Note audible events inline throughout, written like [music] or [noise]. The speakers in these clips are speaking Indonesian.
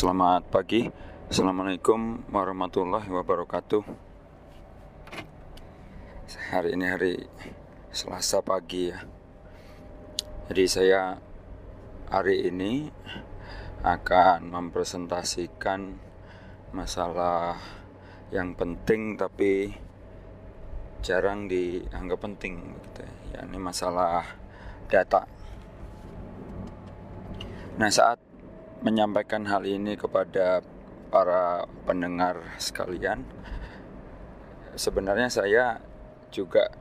Selamat pagi. Assalamualaikum warahmatullahi wabarakatuh. Hari ini hari Selasa pagi ya. Jadi saya hari ini akan mempresentasikan masalah yang penting tapi jarang dianggap penting gitu ya. Ini masalah data. Nah saat menyampaikan hal ini kepada para pendengar sekalian. Sebenarnya saya juga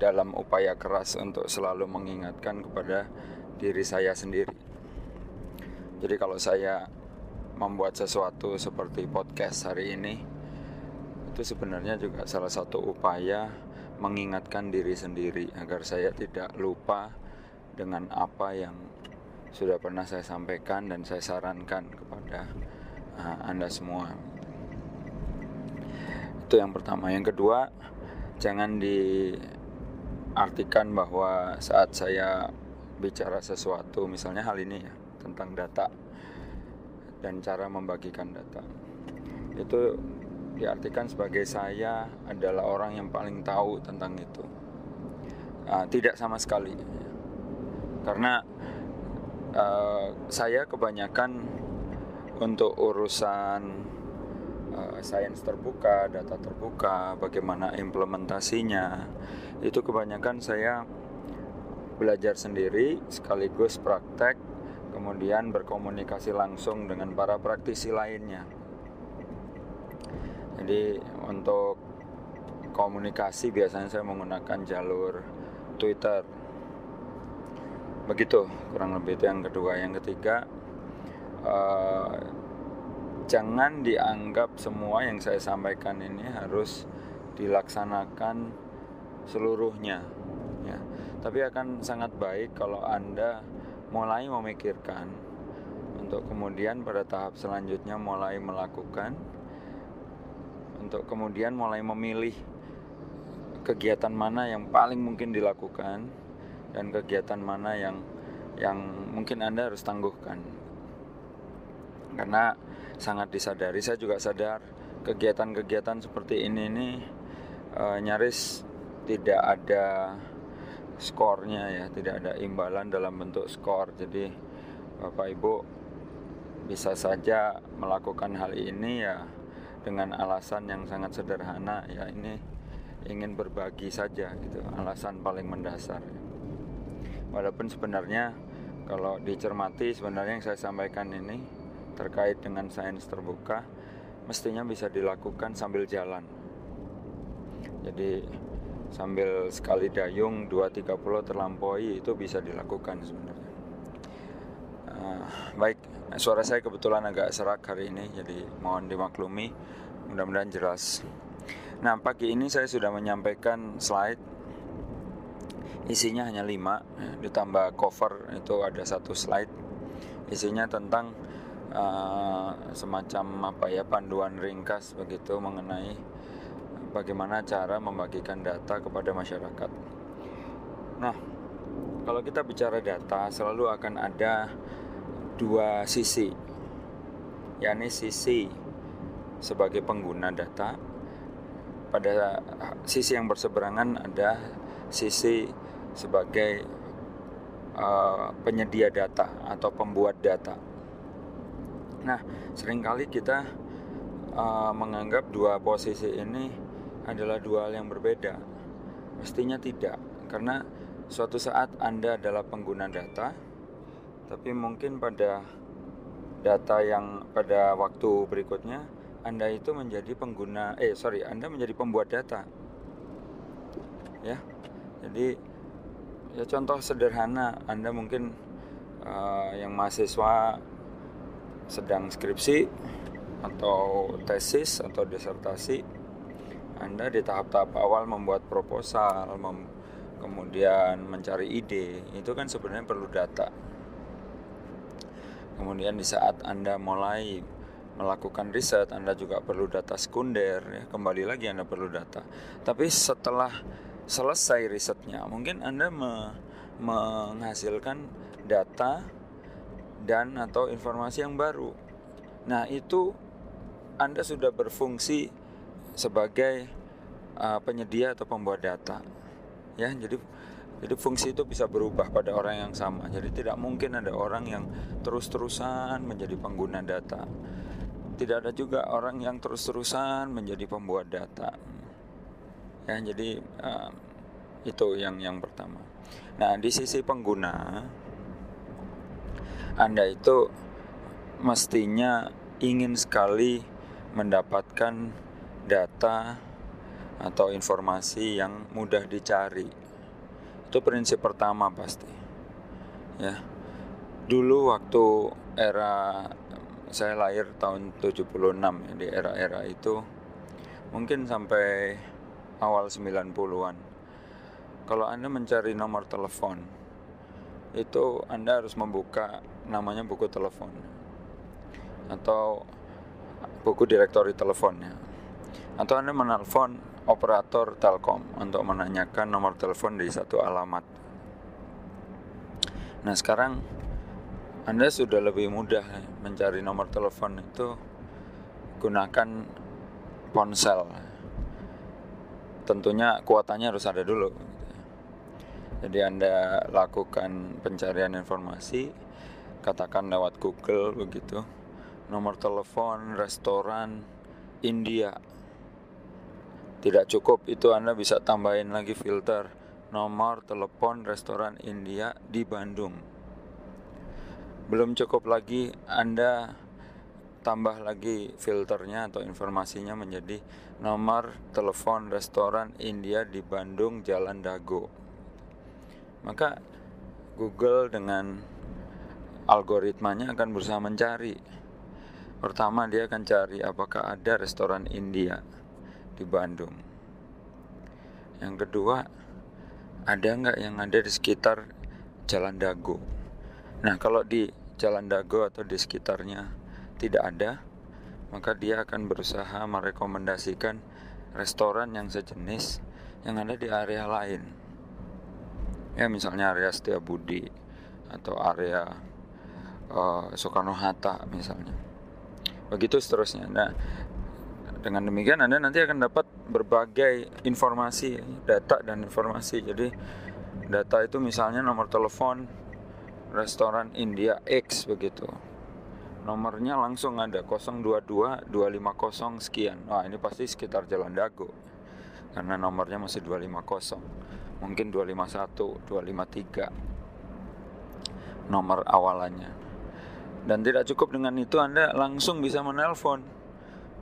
dalam upaya keras untuk selalu mengingatkan kepada diri saya sendiri. Jadi kalau saya membuat sesuatu seperti podcast hari ini itu sebenarnya juga salah satu upaya mengingatkan diri sendiri agar saya tidak lupa dengan apa yang sudah pernah saya sampaikan dan saya sarankan kepada uh, Anda semua. Itu yang pertama. Yang kedua, jangan diartikan bahwa saat saya bicara sesuatu, misalnya hal ini ya, tentang data dan cara membagikan data. Itu diartikan sebagai saya adalah orang yang paling tahu tentang itu. Uh, tidak sama sekali. Karena uh, saya kebanyakan untuk urusan uh, sains terbuka, data terbuka, bagaimana implementasinya, itu kebanyakan saya belajar sendiri sekaligus praktek, kemudian berkomunikasi langsung dengan para praktisi lainnya. Jadi untuk komunikasi biasanya saya menggunakan jalur Twitter begitu kurang lebih itu yang kedua. Yang ketiga uh, jangan dianggap semua yang saya sampaikan ini harus dilaksanakan seluruhnya ya. Tapi akan sangat baik kalau anda mulai memikirkan untuk kemudian pada tahap selanjutnya mulai melakukan untuk kemudian mulai memilih kegiatan mana yang paling mungkin dilakukan dan kegiatan mana yang yang mungkin Anda harus tangguhkan. Karena sangat disadari, saya juga sadar kegiatan-kegiatan seperti ini ini e, nyaris tidak ada skornya ya, tidak ada imbalan dalam bentuk skor. Jadi Bapak Ibu bisa saja melakukan hal ini ya dengan alasan yang sangat sederhana ya ini ingin berbagi saja gitu alasan paling mendasar walaupun sebenarnya kalau dicermati sebenarnya yang saya sampaikan ini terkait dengan sains terbuka mestinya bisa dilakukan sambil jalan. Jadi sambil sekali dayung 2-3 pulau terlampaui itu bisa dilakukan sebenarnya. Uh, baik suara saya kebetulan agak serak hari ini jadi mohon dimaklumi mudah-mudahan jelas. Nah pagi ini saya sudah menyampaikan slide isinya hanya 5 ya, ditambah cover itu ada satu slide isinya tentang uh, semacam apa ya panduan ringkas begitu mengenai bagaimana cara membagikan data kepada masyarakat. Nah, kalau kita bicara data selalu akan ada dua sisi, yakni sisi sebagai pengguna data. Pada sisi yang berseberangan ada sisi sebagai uh, penyedia data atau pembuat data. Nah, sering kali kita uh, menganggap dua posisi ini adalah dua hal yang berbeda. Mestinya tidak, karena suatu saat Anda adalah pengguna data, tapi mungkin pada data yang pada waktu berikutnya Anda itu menjadi pengguna eh sorry Anda menjadi pembuat data ya jadi ya contoh sederhana Anda mungkin uh, yang mahasiswa sedang skripsi atau tesis atau disertasi Anda di tahap-tahap awal membuat proposal mem kemudian mencari ide itu kan sebenarnya perlu data. Kemudian di saat Anda mulai melakukan riset Anda juga perlu data sekunder ya kembali lagi Anda perlu data. Tapi setelah selesai risetnya mungkin anda me, menghasilkan data dan atau informasi yang baru Nah, itu Anda sudah berfungsi sebagai uh, penyedia atau pembuat data. Ya, jadi jadi fungsi itu bisa berubah pada orang yang sama. Jadi tidak mungkin ada orang yang terus-terusan menjadi pengguna data. Tidak ada juga orang yang terus-terusan menjadi pembuat data. Ya, jadi uh, itu yang yang pertama. Nah, di sisi pengguna Anda itu mestinya ingin sekali mendapatkan data atau informasi yang mudah dicari itu prinsip pertama pasti. Ya. Dulu waktu era saya lahir tahun 76 ya, di era-era itu mungkin sampai awal 90-an. Kalau Anda mencari nomor telepon itu Anda harus membuka namanya buku telepon atau buku direktori teleponnya atau Anda menelpon operator Telkom untuk menanyakan nomor telepon di satu alamat. Nah sekarang Anda sudah lebih mudah mencari nomor telepon itu gunakan ponsel. Tentunya kuotanya harus ada dulu. Jadi Anda lakukan pencarian informasi, katakan lewat Google begitu, nomor telepon restoran India tidak cukup itu Anda bisa tambahin lagi filter nomor telepon restoran India di Bandung. Belum cukup lagi Anda tambah lagi filternya atau informasinya menjadi nomor telepon restoran India di Bandung Jalan Dago. Maka Google dengan algoritmanya akan berusaha mencari. Pertama dia akan cari apakah ada restoran India di Bandung. Yang kedua, ada nggak yang ada di sekitar Jalan Dago? Nah, kalau di Jalan Dago atau di sekitarnya tidak ada, maka dia akan berusaha merekomendasikan restoran yang sejenis yang ada di area lain. Ya, misalnya area Setiabudi atau area uh, Soekarno Hatta misalnya. Begitu seterusnya. Nah, dengan demikian Anda nanti akan dapat berbagai informasi, data dan informasi. Jadi data itu misalnya nomor telepon restoran India X begitu. Nomornya langsung ada 022 250 sekian. Wah, ini pasti sekitar Jalan Dago. Karena nomornya masih 250. Mungkin 251, 253 nomor awalannya. Dan tidak cukup dengan itu Anda langsung bisa menelpon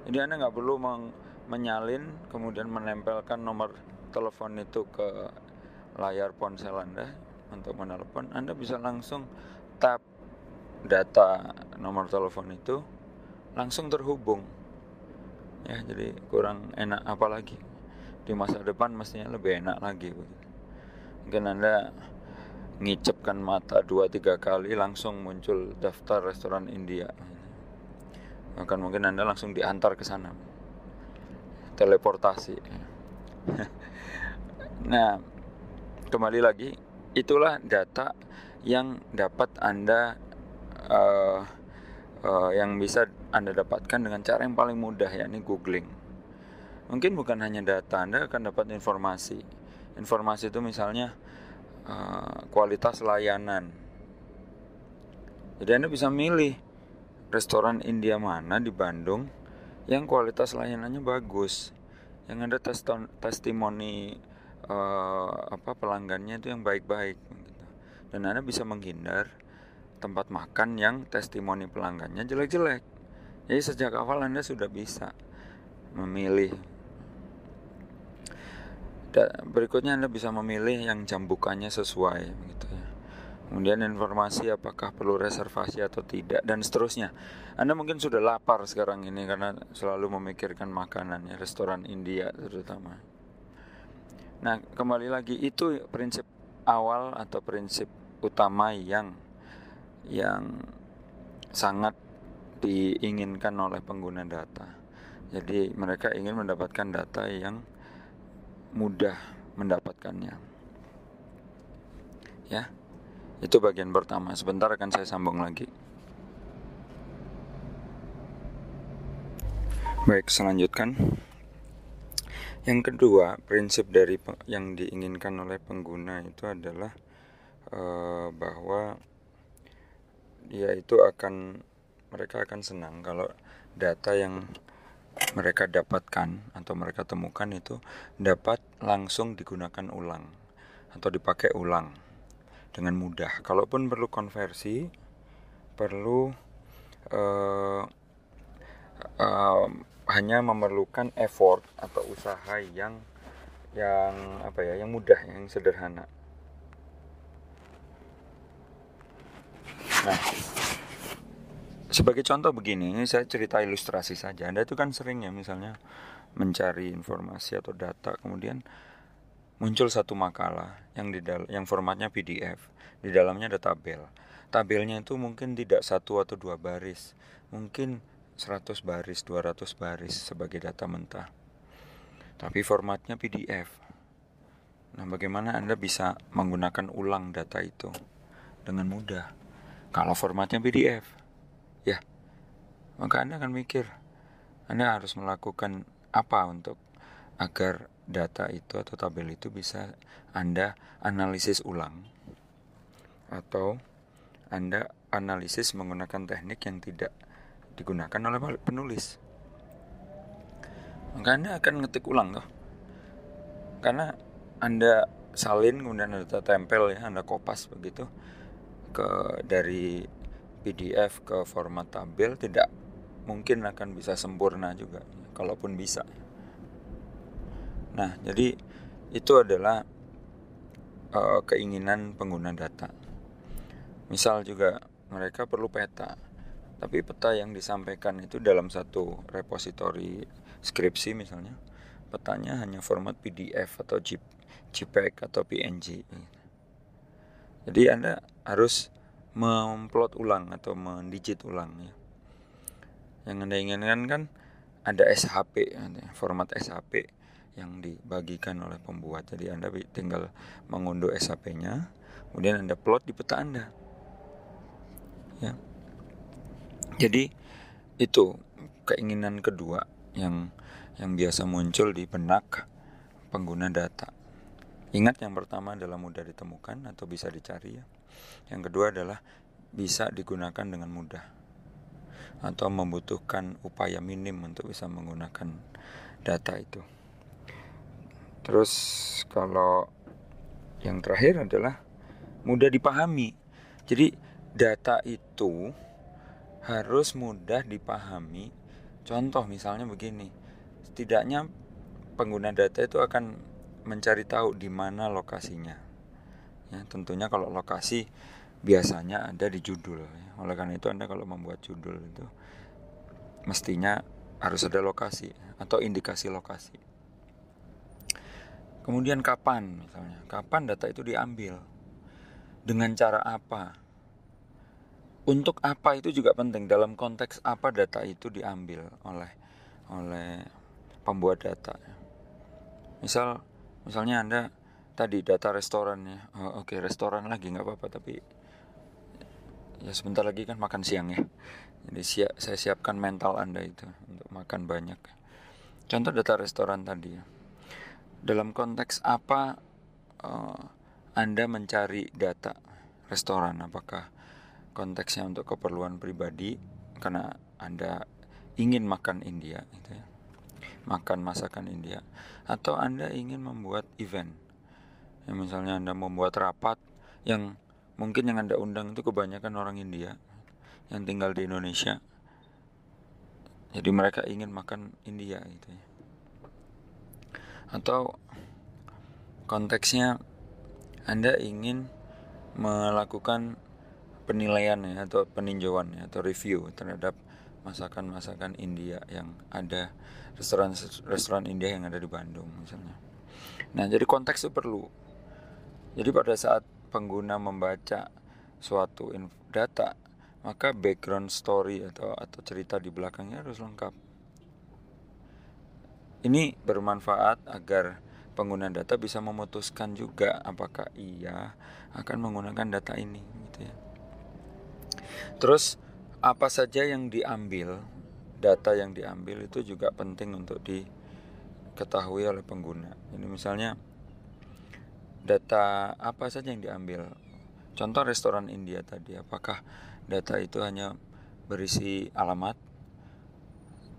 jadi anda nggak perlu meng menyalin kemudian menempelkan nomor telepon itu ke layar ponsel anda untuk menelpon anda bisa langsung tap data nomor telepon itu langsung terhubung. Ya jadi kurang enak apalagi di masa depan mestinya lebih enak lagi. Mungkin anda ngicepkan mata dua tiga kali langsung muncul daftar restoran India. Akan mungkin anda langsung diantar ke sana. Teleportasi. [laughs] Nah kembali lagi itulah data yang dapat anda uh, uh, yang bisa anda dapatkan dengan cara yang paling mudah yakni googling. Mungkin bukan hanya data anda akan dapat informasi. Informasi itu misalnya uh, kualitas layanan. Jadi anda bisa milih restoran India mana di Bandung yang kualitas layanannya bagus, yang ada testimoni uh, apa pelanggannya itu yang baik-baik, gitu. dan anda bisa menghindar tempat makan yang testimoni pelanggannya jelek-jelek. Jadi sejak awal anda sudah bisa memilih. berikutnya anda bisa memilih yang jam bukanya sesuai, gitu ya kemudian informasi apakah perlu reservasi atau tidak dan seterusnya. Anda mungkin sudah lapar sekarang ini karena selalu memikirkan makanan ya restoran India terutama. Nah, kembali lagi itu prinsip awal atau prinsip utama yang yang sangat diinginkan oleh pengguna data. Jadi mereka ingin mendapatkan data yang mudah mendapatkannya. Ya. Itu bagian pertama. Sebentar akan saya sambung lagi. Baik, selanjutkan. Yang kedua, prinsip dari yang diinginkan oleh pengguna itu adalah uh, bahwa dia itu akan mereka akan senang kalau data yang mereka dapatkan atau mereka temukan itu dapat langsung digunakan ulang atau dipakai ulang dengan mudah. Kalaupun perlu konversi, perlu uh, uh, hanya memerlukan effort atau usaha yang yang apa ya yang mudah yang sederhana nah sebagai contoh begini ini saya cerita ilustrasi saja anda itu kan sering ya misalnya mencari informasi atau data kemudian muncul satu makalah yang di yang formatnya PDF di dalamnya ada tabel tabelnya itu mungkin tidak satu atau dua baris mungkin 100 baris, 200 baris sebagai data mentah. Tapi formatnya PDF. Nah, bagaimana Anda bisa menggunakan ulang data itu dengan mudah? Kalau formatnya PDF, ya, maka Anda akan mikir, Anda harus melakukan apa untuk agar data itu atau tabel itu bisa Anda analisis ulang atau Anda analisis menggunakan teknik yang tidak digunakan oleh penulis. Maka anda akan ngetik ulang tuh. Karena anda salin kemudian anda tempel ya anda kopas begitu ke dari PDF ke format tabel tidak mungkin akan bisa sempurna juga kalaupun bisa nah jadi itu adalah uh, keinginan pengguna data misal juga mereka perlu peta tapi peta yang disampaikan itu dalam satu repositori skripsi misalnya, petanya hanya format PDF atau JPEG atau PNG. Jadi Anda harus memplot ulang atau mendigit ulang ya. Yang Anda inginkan kan ada SHP, format SHP yang dibagikan oleh pembuat. Jadi Anda tinggal mengunduh SHP-nya, kemudian Anda plot di peta Anda. Ya. Jadi itu keinginan kedua yang yang biasa muncul di benak pengguna data. Ingat yang pertama adalah mudah ditemukan atau bisa dicari ya. Yang kedua adalah bisa digunakan dengan mudah atau membutuhkan upaya minim untuk bisa menggunakan data itu. Terus kalau yang terakhir adalah mudah dipahami. Jadi data itu harus mudah dipahami. Contoh misalnya begini, setidaknya pengguna data itu akan mencari tahu di mana lokasinya. Ya, tentunya kalau lokasi biasanya ada di judul. Ya. Oleh karena itu Anda kalau membuat judul itu mestinya harus ada lokasi atau indikasi lokasi. Kemudian kapan misalnya, kapan data itu diambil? Dengan cara apa? untuk apa itu juga penting dalam konteks apa data itu diambil oleh oleh pembuat data misal misalnya anda tadi data restoran ya. Oh, oke okay, restoran lagi nggak apa-apa tapi ya sebentar lagi kan makan siang ya. Jadi siap, saya siapkan mental anda itu untuk makan banyak. Contoh data restoran tadi ya. Dalam konteks apa uh, anda mencari data restoran? Apakah konteksnya untuk keperluan pribadi? Karena Anda ingin makan India gitu ya. Makan masakan India. Atau Anda ingin membuat event. Ya, misalnya Anda membuat rapat yang mungkin yang Anda undang itu kebanyakan orang India yang tinggal di Indonesia. Jadi mereka ingin makan India gitu ya. Atau konteksnya Anda ingin melakukan penilaian ya atau peninjauan ya atau review terhadap masakan-masakan India yang ada restoran restoran India yang ada di Bandung misalnya. Nah, jadi konteks itu perlu. Jadi pada saat pengguna membaca suatu data, maka background story atau atau cerita di belakangnya harus lengkap. Ini bermanfaat agar pengguna data bisa memutuskan juga apakah ia akan menggunakan data ini gitu ya. Terus apa saja yang diambil data yang diambil itu juga penting untuk diketahui oleh pengguna. Ini misalnya data apa saja yang diambil. Contoh restoran India tadi, apakah data itu hanya berisi alamat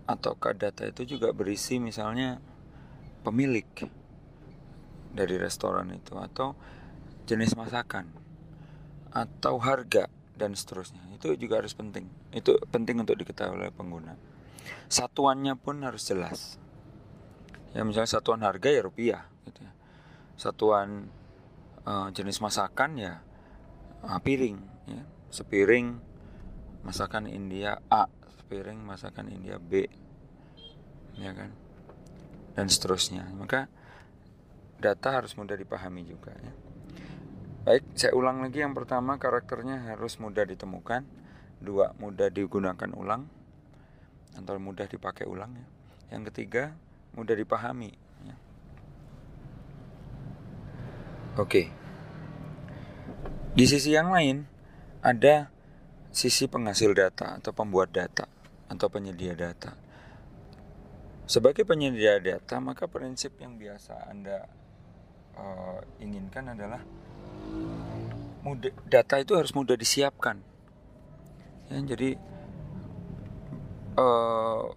ataukah data itu juga berisi misalnya pemilik dari restoran itu atau jenis masakan atau harga dan seterusnya? Itu juga harus penting. Itu penting untuk diketahui oleh pengguna. Satuannya pun harus jelas. Ya misalnya satuan harga ya rupiah gitu ya satuan uh, jenis masakan ya uh, piring ya. Sepiring masakan India A sepiring masakan India B ya kan? Dan seterusnya. Maka data harus mudah dipahami juga ya. Baik, saya ulang lagi yang pertama karakternya harus mudah ditemukan, dua mudah digunakan ulang. Atau mudah dipakai ulang ya. Yang ketiga mudah dipahami. Ya. Oke. Di sisi yang lain ada sisi penghasil data atau pembuat data atau penyedia data. Sebagai penyedia data, maka prinsip yang biasa Anda uh, inginkan adalah mudah, data itu harus mudah disiapkan. Ya, jadi uh,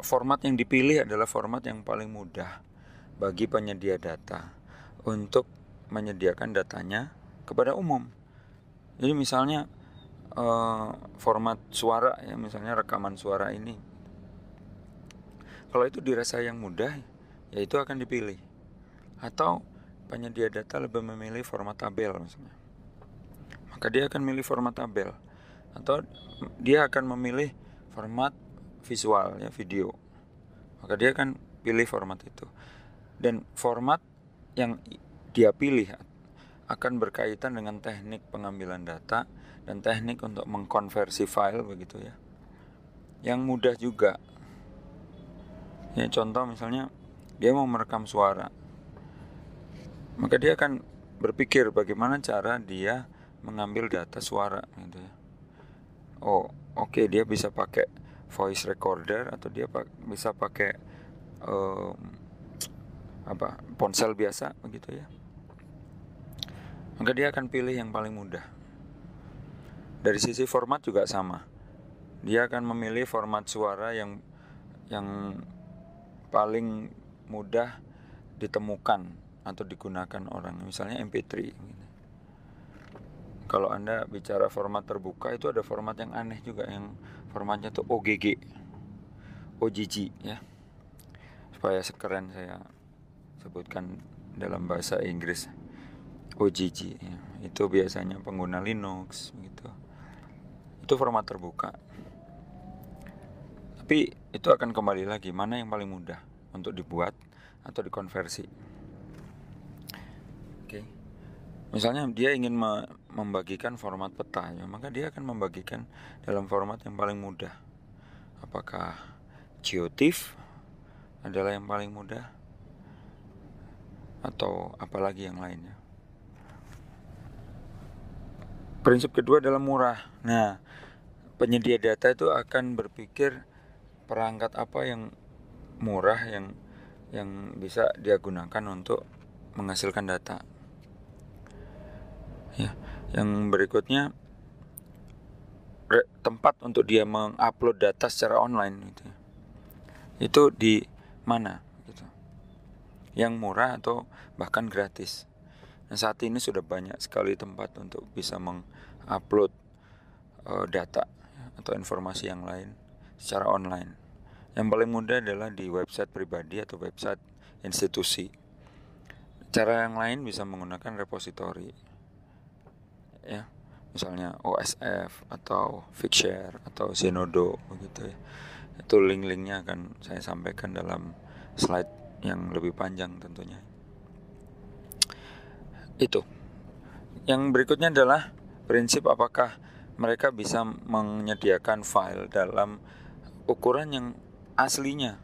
format yang dipilih adalah format yang paling mudah bagi penyedia data untuk menyediakan datanya kepada umum. Jadi misalnya uh, format suara ya misalnya rekaman suara ini. Kalau itu dirasa yang mudah, ya itu akan dipilih. Atau penyedia data lebih memilih format tabel misalnya maka dia akan memilih format tabel atau dia akan memilih format visual ya video maka dia akan pilih format itu dan format yang dia pilih akan berkaitan dengan teknik pengambilan data dan teknik untuk mengkonversi file begitu ya yang mudah juga ya contoh misalnya dia mau merekam suara maka dia akan berpikir bagaimana cara dia mengambil data suara gitu ya. Oh, oke okay, dia bisa pakai voice recorder atau dia pak bisa pakai um, apa ponsel biasa begitu ya. Maka dia akan pilih yang paling mudah. Dari sisi format juga sama. Dia akan memilih format suara yang yang paling mudah ditemukan atau digunakan orang misalnya MP3 gitu. kalau anda bicara format terbuka itu ada format yang aneh juga yang formatnya tuh OGG OGG ya supaya sekeren saya sebutkan dalam bahasa Inggris OGG ya. itu biasanya pengguna Linux gitu itu format terbuka tapi itu akan kembali lagi mana yang paling mudah untuk dibuat atau dikonversi Oke. Misalnya dia ingin membagikan format peta, ya, maka dia akan membagikan dalam format yang paling mudah. Apakah GeoTIFF adalah yang paling mudah atau apalagi yang lainnya? Prinsip kedua adalah murah. Nah, penyedia data itu akan berpikir perangkat apa yang murah yang yang bisa dia gunakan untuk menghasilkan data ya yang berikutnya tempat untuk dia mengupload data secara online gitu ya. itu di mana gitu yang murah atau bahkan gratis nah saat ini sudah banyak sekali tempat untuk bisa mengupload uh, data atau informasi yang lain secara online. Yang paling mudah adalah di website pribadi atau website institusi. Cara yang lain bisa menggunakan repository ya. Misalnya OSF atau Figshare atau Zenodo begitu ya. Itu link-linknya akan saya sampaikan dalam slide yang lebih panjang tentunya. Itu. Yang berikutnya adalah prinsip apakah mereka bisa menyediakan file dalam ukuran yang aslinya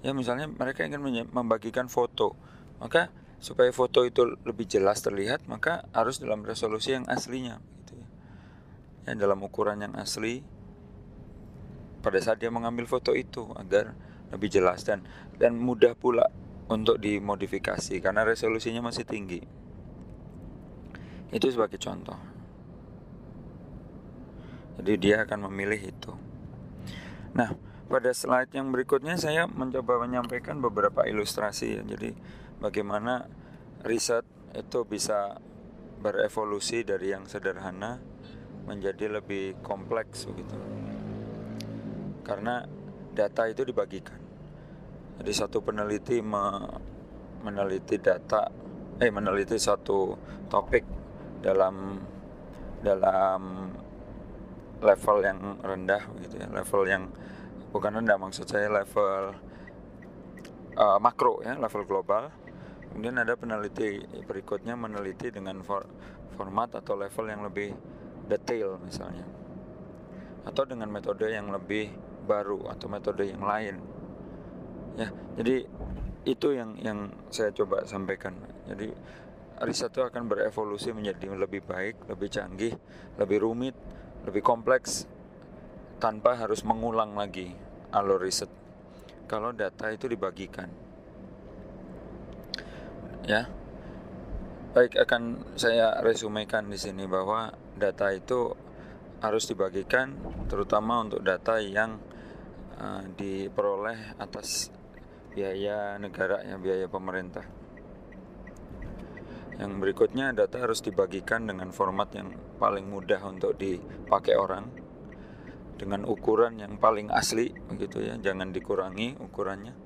ya misalnya mereka ingin membagikan foto maka supaya foto itu lebih jelas terlihat maka harus dalam resolusi yang aslinya gitu ya. ya dalam ukuran yang asli pada saat dia mengambil foto itu agar lebih jelas dan dan mudah pula untuk dimodifikasi karena resolusinya masih tinggi. Itu sebagai contoh. Jadi dia akan memilih itu. Nah, pada slide yang berikutnya saya mencoba menyampaikan beberapa ilustrasi ya. Jadi bagaimana riset itu bisa berevolusi dari yang sederhana menjadi lebih kompleks begitu. Karena data itu dibagikan. Jadi satu peneliti me meneliti data eh meneliti satu topik dalam dalam level yang rendah gitu ya, level yang bukan rendah maksud saya level uh, makro ya, level global. Kemudian ada peneliti berikutnya meneliti dengan for, format atau level yang lebih detail misalnya. Atau dengan metode yang lebih baru atau metode yang lain. Ya, jadi itu yang yang saya coba sampaikan. Jadi riset itu akan berevolusi menjadi lebih baik, lebih canggih, lebih rumit, lebih kompleks tanpa harus mengulang lagi alur riset. Kalau data itu dibagikan. Ya. Baik akan saya resumekan di sini bahwa data itu harus dibagikan terutama untuk data yang uh, diperoleh atas biaya negara ya biaya pemerintah. Yang berikutnya data harus dibagikan dengan format yang paling mudah untuk dipakai orang dengan ukuran yang paling asli begitu ya, jangan dikurangi ukurannya.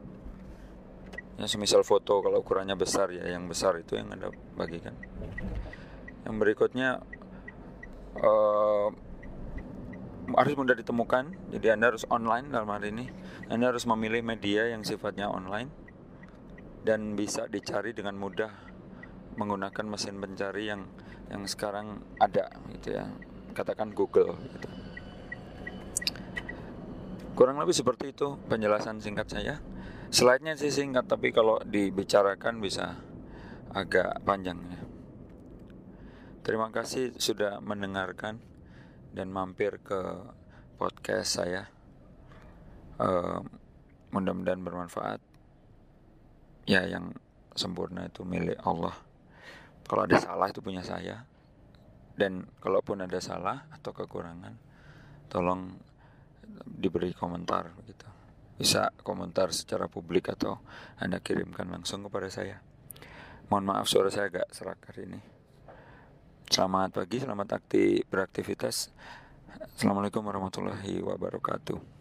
Ya semisal foto kalau ukurannya besar ya yang besar itu yang Anda bagikan. Yang berikutnya uh, harus mudah ditemukan, jadi Anda harus online dalam hari ini. Anda harus memilih media yang sifatnya online dan bisa dicari dengan mudah menggunakan mesin pencari yang yang sekarang ada gitu ya. Katakan Google gitu. kurang lebih seperti itu penjelasan singkat saya. Slide-nya sih singkat tapi kalau dibicarakan bisa agak panjang ya. Terima kasih sudah mendengarkan dan mampir ke podcast saya. Uh, mudah-mudahan bermanfaat. Ya yang sempurna itu milik Allah kalau ada salah itu punya saya. Dan kalaupun ada salah atau kekurangan, tolong diberi komentar gitu. Bisa komentar secara publik atau Anda kirimkan langsung kepada saya. Mohon maaf suara saya agak serak hari ini. Selamat pagi, selamat aktif beraktivitas. Assalamualaikum warahmatullahi wabarakatuh.